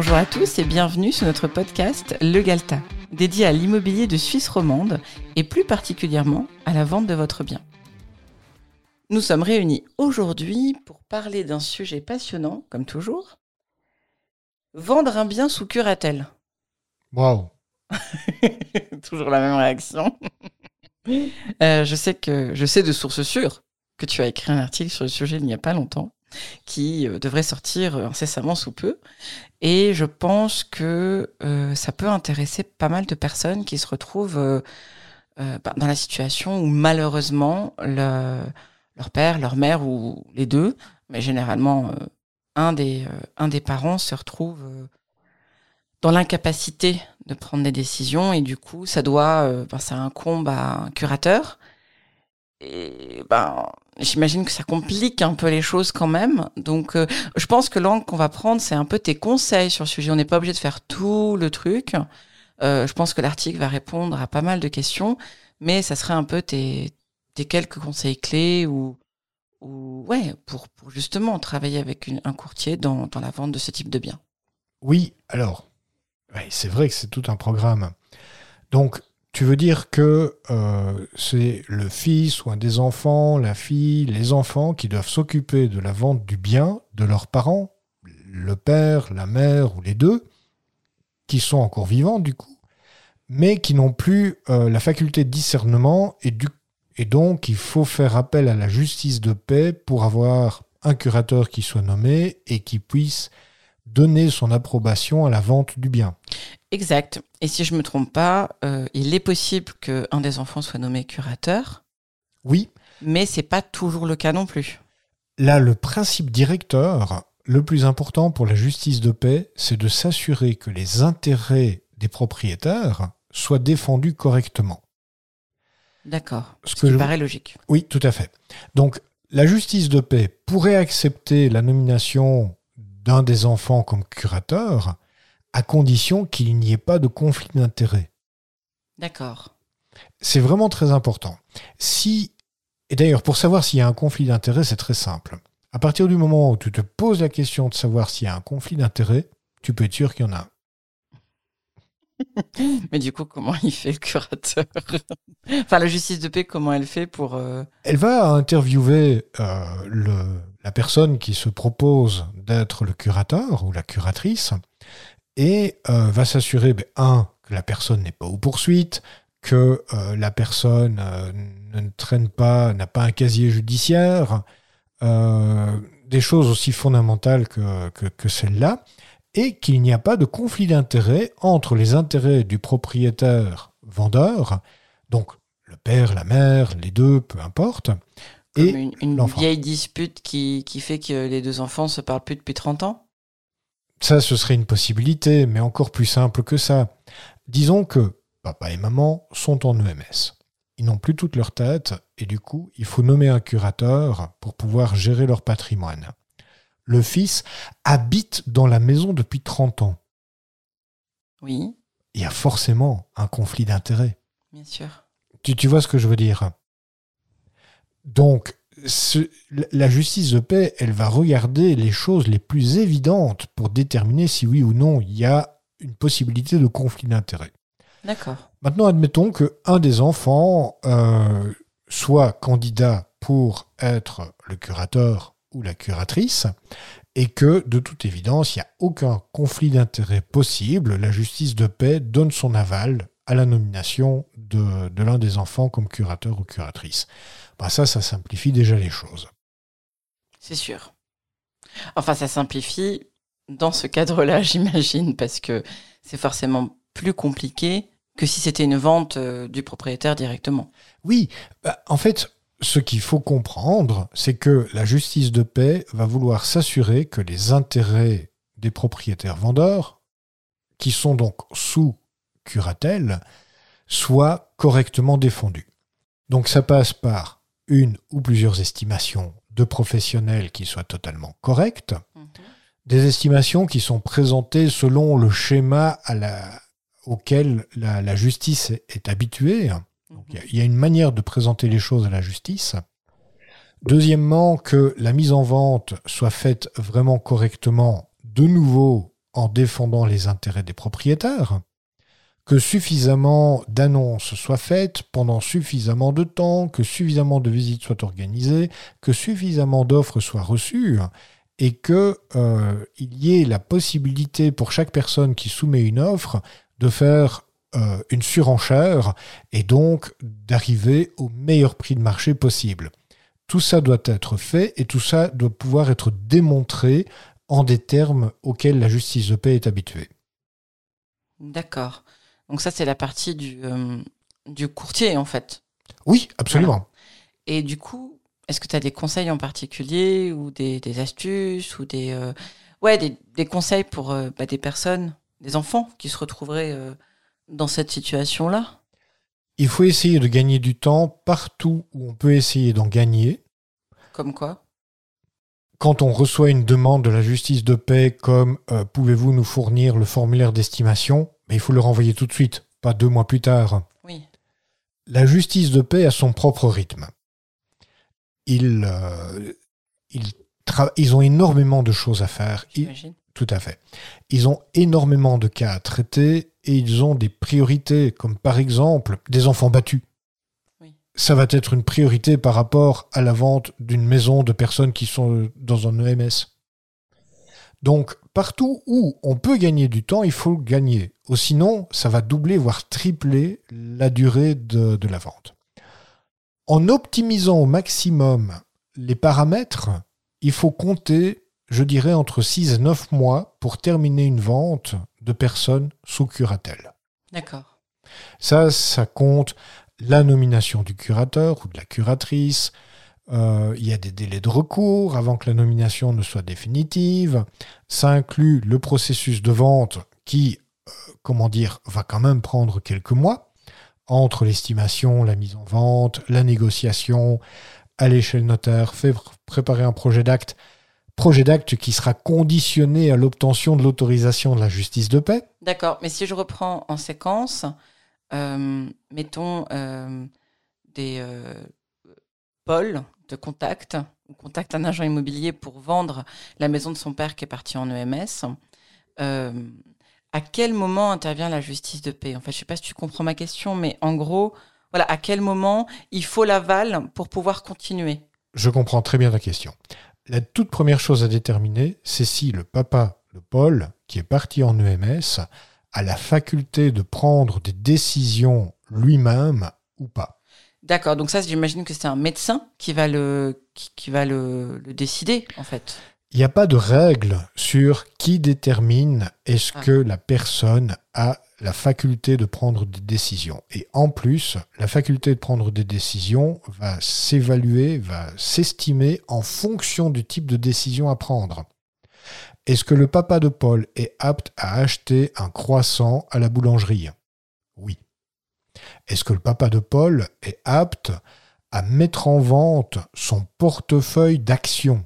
Bonjour à tous et bienvenue sur notre podcast Le Galta, dédié à l'immobilier de Suisse romande et plus particulièrement à la vente de votre bien. Nous sommes réunis aujourd'hui pour parler d'un sujet passionnant, comme toujours. Vendre un bien sous curatelle. Waouh Toujours la même réaction. Euh, je sais que je sais de sources sûres que tu as écrit un article sur le sujet il n'y a pas longtemps, qui euh, devrait sortir incessamment sous peu. Et je pense que euh, ça peut intéresser pas mal de personnes qui se retrouvent bah, dans la situation où malheureusement le, leur père, leur mère ou les deux, mais généralement un, des, un des parents se retrouve dans l'incapacité de prendre des décisions et du coup ça doit euh, ben, ça incombe à un curateur et ben j'imagine que ça complique un peu les choses quand même. Donc euh, je pense que l'angle qu'on va prendre c'est un peu tes conseils sur le sujet. On n'est pas obligé de faire tout le truc. Euh, je pense que l'article va répondre à pas mal de questions mais ça serait un peu tes, quelques conseils clés ou ou ouais pour, pour justement travailler avec un courtier dans, dans la vente de ce type de bien oui alors c'est vrai que c'est tout un programme. Donc, tu veux dire que euh, c'est le fils ou un des enfants, la fille, les enfants qui doivent s'occuper de la vente du bien de leurs parents, le père, la mère ou les deux, qui sont encore vivants du coup, mais qui n'ont plus euh, la faculté de discernement et, donc il faut faire appel à la justice de paix pour avoir un curateur qui soit nommé et qui puisse donner son approbation à la vente du bien. Exact. Et si je ne me trompe pas, euh, il est possible qu'un des enfants soit nommé curateur. Oui. Mais c'est pas toujours le cas non plus. Là, le principe directeur, le plus important pour la justice de paix, c'est de s'assurer que les intérêts des propriétaires soient défendus correctement. D'accord. Ce, qui paraît logique. Oui, tout à fait. Donc, la justice de paix pourrait accepter la nomination d'un des enfants comme curateur, à condition qu'il n'y ait pas de conflit d'intérêt. D'accord. C'est vraiment très important. Si, et d'ailleurs, pour savoir s'il y a un conflit d'intérêt, c'est très simple. À partir du moment où tu te poses la question de savoir s'il y a un conflit d'intérêt, tu peux être sûr qu'il y en a un. Mais du coup, comment il fait le curateur? Enfin, la justice de paix, comment elle fait pour... Euh, elle va interviewer euh, le, la personne qui se propose d'être le curateur ou la curatrice et euh, va s'assurer, ben, un, que la personne n'est pas aux poursuites, que la personne ne traîne pas, n'a pas un casier judiciaire, des choses aussi fondamentales que, que, que celle-là et qu'il n'y a pas de conflit d'intérêt entre les intérêts du propriétaire vendeur, donc le père, la mère, les deux, peu importe, et une, une vieille dispute qui, qui, fait que les deux enfants se parlent plus depuis 30 ans? Ça, ce serait une possibilité, mais encore plus simple que ça. Disons que papa et maman sont en EMS. Ils n'ont plus toute leur tête, et du coup, il faut nommer un curateur pour pouvoir gérer leur patrimoine le fils, habite dans la maison depuis 30 ans. Oui. Il y a forcément un conflit d'intérêts. Bien sûr. Tu, tu, vois ce que je veux dire? Donc, la justice de paix, elle va regarder les choses les plus évidentes pour déterminer si oui ou non il y a une possibilité de conflit d'intérêts. D'accord. Maintenant, admettons qu'un des enfants euh, soit candidat pour être le curateur ou la curatrice, et que, de toute évidence, il n'y a aucun conflit d'intérêt possible. La justice de paix donne son aval à la nomination de, l'un des enfants comme curateur ou curatrice. Bah ça, ça simplifie déjà les choses. C'est sûr. Enfin, ça simplifie dans ce cadre-là, j'imagine, parce que c'est forcément plus compliqué que si c'était une vente euh, du propriétaire directement. Oui, bah, en fait, ce qu'il faut comprendre, c'est que la justice de paix va vouloir s'assurer que les intérêts des propriétaires vendeurs, qui sont donc sous curatelle, soient correctement défendus. Donc ça passe par une ou plusieurs estimations de professionnels qui soient totalement correctes, mhm. des estimations qui sont présentées selon le schéma auquel la, justice est habituée, il y, a une manière de présenter les choses à la justice. Deuxièmement, que la mise en vente soit faite vraiment correctement, de nouveau en défendant les intérêts des propriétaires, que suffisamment d'annonces soient faites pendant suffisamment de temps, que suffisamment de visites soient organisées, que suffisamment d'offres soient reçues, et qu'il euh, y ait la possibilité pour chaque personne qui soumet une offre de faire euh, une surenchère et donc d'arriver au meilleur prix de marché possible. Tout ça doit être fait et tout ça doit pouvoir être démontré en des termes auxquels la justice de paix est habituée. D'accord. Donc ça, c'est la partie du, euh, du courtier, en fait. Oui, absolument. Et du coup, est-ce que tu as des conseils en particulier ou des, astuces ou des, euh, ouais, des, conseils pour euh, bah, des personnes, des enfants qui se retrouveraient dans cette situation-là? Il faut essayer de gagner du temps partout où on peut essayer d'en gagner. Comme quoi? Quand on reçoit une demande de la justice de paix comme pouvez-vous nous fournir le formulaire d'estimation, mais il faut le renvoyer tout de suite, pas deux mois plus tard. Oui. La justice de paix a son propre rythme. Ils, euh, ils, ont énormément de choses à faire. tout à fait. Ils ont énormément de cas à traiter et ils ont des priorités, comme par exemple des enfants battus. Ça va être une priorité par rapport à la vente d'une maison de personnes qui sont dans un EMS. Donc, partout où on peut gagner du temps, il faut gagner. Ou sinon, ça va doubler, voire tripler la durée de, la vente. En optimisant au maximum les paramètres, il faut compter, je dirais, entre 6 et 9 mois pour terminer une vente de personnes sous curatelle. D'accord. Ça, ça compte la nomination du curateur ou de la curatrice, euh, il y a des délais de recours avant que la nomination ne soit définitive. Ça inclut le processus de vente qui, euh, comment dire, va quand même prendre quelques mois entre l'estimation, la mise en vente, la négociation, aller chez le notaire, préparer un projet d'acte, projet d'acte qui sera conditionné à l'obtention de l'autorisation de la justice de paix. D'accord, mais si je reprends en séquence, mettons des Paul de contact, ou contacte un agent immobilier pour vendre la maison de son père qui est parti en EMS. Euh, à quel moment intervient la justice de paix? En je ne sais pas si tu comprends ma question, mais en gros, voilà, à quel moment il faut l'aval pour pouvoir continuer? Je comprends très bien ta question. La toute première chose à déterminer, c'est si le papa de Paul, qui est parti en EMS, a la faculté de prendre des décisions lui-même ou pas. D'accord, donc ça, j'imagine que c'est un médecin qui va le, qui, va le, décider, en fait. Il n'y a pas de règle sur qui détermine est-ce ah. que la personne a la faculté de prendre des décisions. Et en plus, la faculté de prendre des décisions va s'évaluer, va s'estimer en fonction du type de décision à prendre. Est-ce que le papa de Paul est apte à acheter un croissant à la boulangerie? Oui. Est-ce que le papa de Paul est apte à mettre en vente son portefeuille d'actions?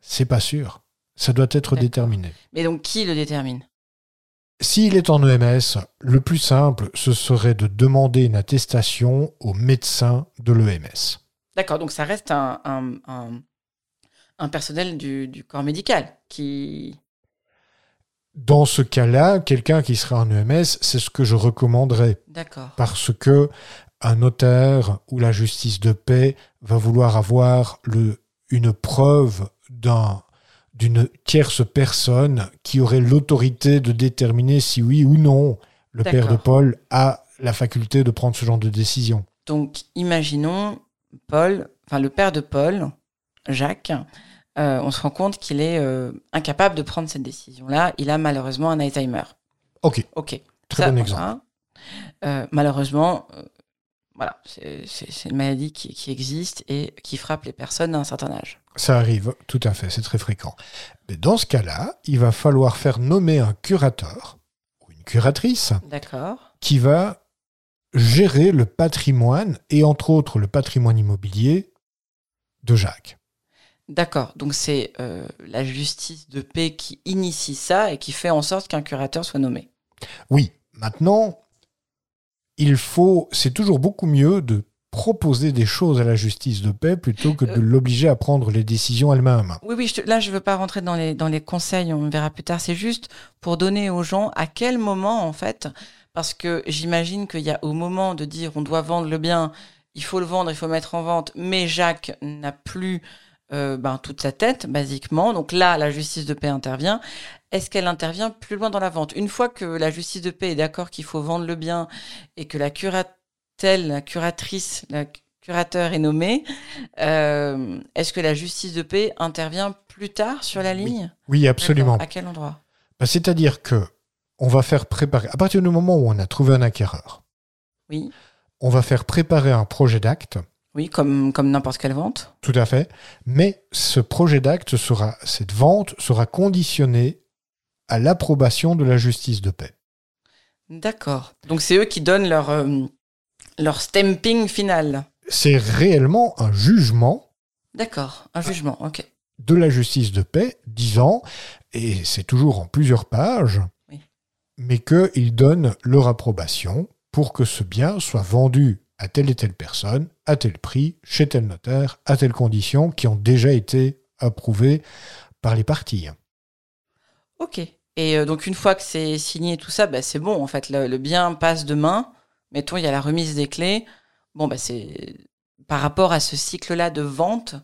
C'est pas sûr. Ça doit être déterminé. Mais donc qui le détermine? S'il est en EMS, le plus simple, ce serait de demander une attestation au médecin de l'EMS. D'accord, donc ça reste un, un, personnel du, du, corps médical qui, dans ce cas-là, quelqu'un qui serait en EMS, c'est ce que je recommanderais. D'accord. Parce que un notaire ou la justice de paix va vouloir avoir le, une preuve d'un d'une tierce personne qui aurait l'autorité de déterminer si oui ou non le père de Paul a la faculté de prendre ce genre de décision. Donc, imaginons Paul, enfin le père de Paul, Jacques, euh, on se rend compte qu'il est euh, incapable de prendre cette décision-là. Il a malheureusement un Alzheimer. Ok. Ok. Très bon exemple. Euh, malheureusement, voilà, c'est une maladie qui, existe et qui frappe les personnes d'un certain âge. Ça arrive, tout à fait, c'est très fréquent. Mais dans ce cas-là, il va falloir faire nommer un curateur ou une curatrice qui va gérer le patrimoine et entre autres le patrimoine immobilier de Jacques. D'accord, donc c'est euh, la justice de paix qui initie ça et qui fait en sorte qu'un curateur soit nommé. Oui, maintenant, il faut, c'est toujours beaucoup mieux de proposer des choses à la justice de paix plutôt que de l'obliger à prendre les décisions elle-même. Oui, oui, je te- là, je veux pas rentrer dans les, dans les conseils, on verra plus tard. C'est juste pour donner aux gens à quel moment, en fait, parce que j'imagine qu'il y a au moment de dire on doit vendre le bien, il faut le vendre, il faut le mettre en vente, mais Jacques n'a plus euh, ben, toute sa tête, basiquement. Donc là, la justice de paix intervient. Est-ce qu'elle intervient plus loin dans la vente? Une fois que la justice de paix est d'accord qu'il faut vendre le bien et que la curatelle, la curatrice, la curateur est nommé, euh, est-ce que la justice de paix intervient plus tard sur la ligne? Oui, absolument. À quel endroit? Bah, C'est-à-dire que on va faire préparer, à partir du moment où on a trouvé un acquéreur, Oui, on va faire préparer un projet d'acte, oui, comme, comme n'importe quelle vente. tout à fait, mais ce projet d'acte sera, cette vente sera conditionnée à l'approbation de la justice de paix. D'accord. Donc c'est eux qui donnent leur, euh, leur stamping final. C'est réellement un jugement D'accord, un jugement, ok. de la justice de paix disant, et c'est toujours en plusieurs pages, Oui. mais qu'ils donnent leur approbation pour que ce bien soit vendu à telle et telle personne, à tel prix, chez tel notaire, à telle condition, qui ont déjà été approuvées par les parties. Ok. Et euh, donc une fois que c'est signé et tout ça, bah, c'est bon en fait. Le, le bien passe de main. Mettons, il y a la remise des clés. Bon, bah, c'est par rapport à ce cycle-là de vente,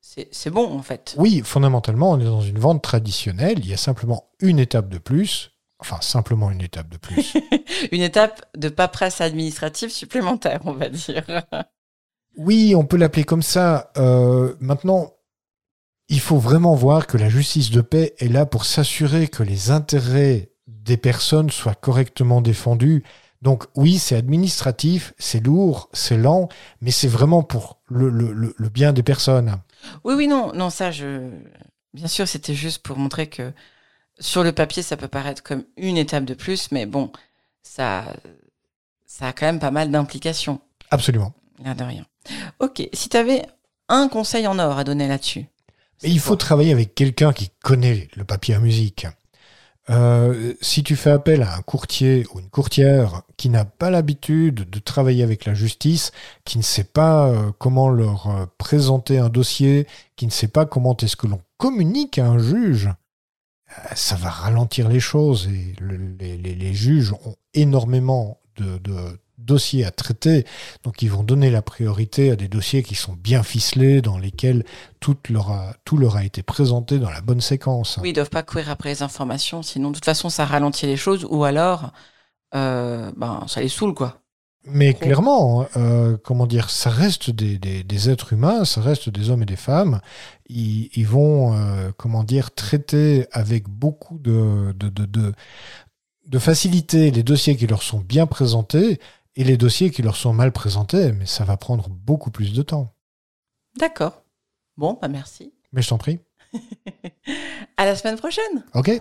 c'est bon en fait. Oui, fondamentalement, on est dans une vente traditionnelle, il y a simplement une étape de plus, enfin simplement une étape de plus. Une étape de paperasse administrative supplémentaire, on va dire. Oui, on peut l'appeler comme ça. Euh, maintenant, il faut vraiment voir que la justice de paix est là pour s'assurer que les intérêts des personnes soient correctement défendus. Donc oui, c'est administratif, c'est lourd, c'est lent, mais c'est vraiment pour le, le- le- le bien des personnes. Oui, oui, non, non, ça, je. Bien sûr, c'était juste pour montrer que sur le papier, ça peut paraître comme une étape de plus, mais bon, ça, ça a quand même pas mal d'implications, Absolument. l'air de rien. Ok, si tu avais un conseil en or à donner là-dessus. Et il faut travailler avec quelqu'un qui connaît le papier à musique. Euh, si tu fais appel à un courtier ou une courtière qui n'a pas l'habitude de travailler avec la justice, qui ne sait pas euh, comment leur euh, présenter un dossier, qui ne sait pas comment est-ce que l'on communique à un juge, ça va ralentir les choses et le- les, juges ont énormément de, dossiers à traiter, donc ils vont donner la priorité à des dossiers qui sont bien ficelés, dans lesquels tout leur a, tout leur a été présenté dans la bonne séquence. Oui, ils doivent pas courir après les informations, sinon de toute façon, ça ralentit les choses, ou alors, euh, ben, ça les saoule, quoi. Mais clairement, euh, comment dire, ça reste des, des- des êtres humains, ça reste des hommes et des femmes. Ils, ils vont, euh, comment dire, traiter avec beaucoup de, de, de, de, de facilité les dossiers qui leur sont bien présentés et les dossiers qui leur sont mal présentés, mais ça va prendre beaucoup plus de temps. D'accord. Bon, bah merci. Mais je t'en prie. À la semaine prochaine. Ok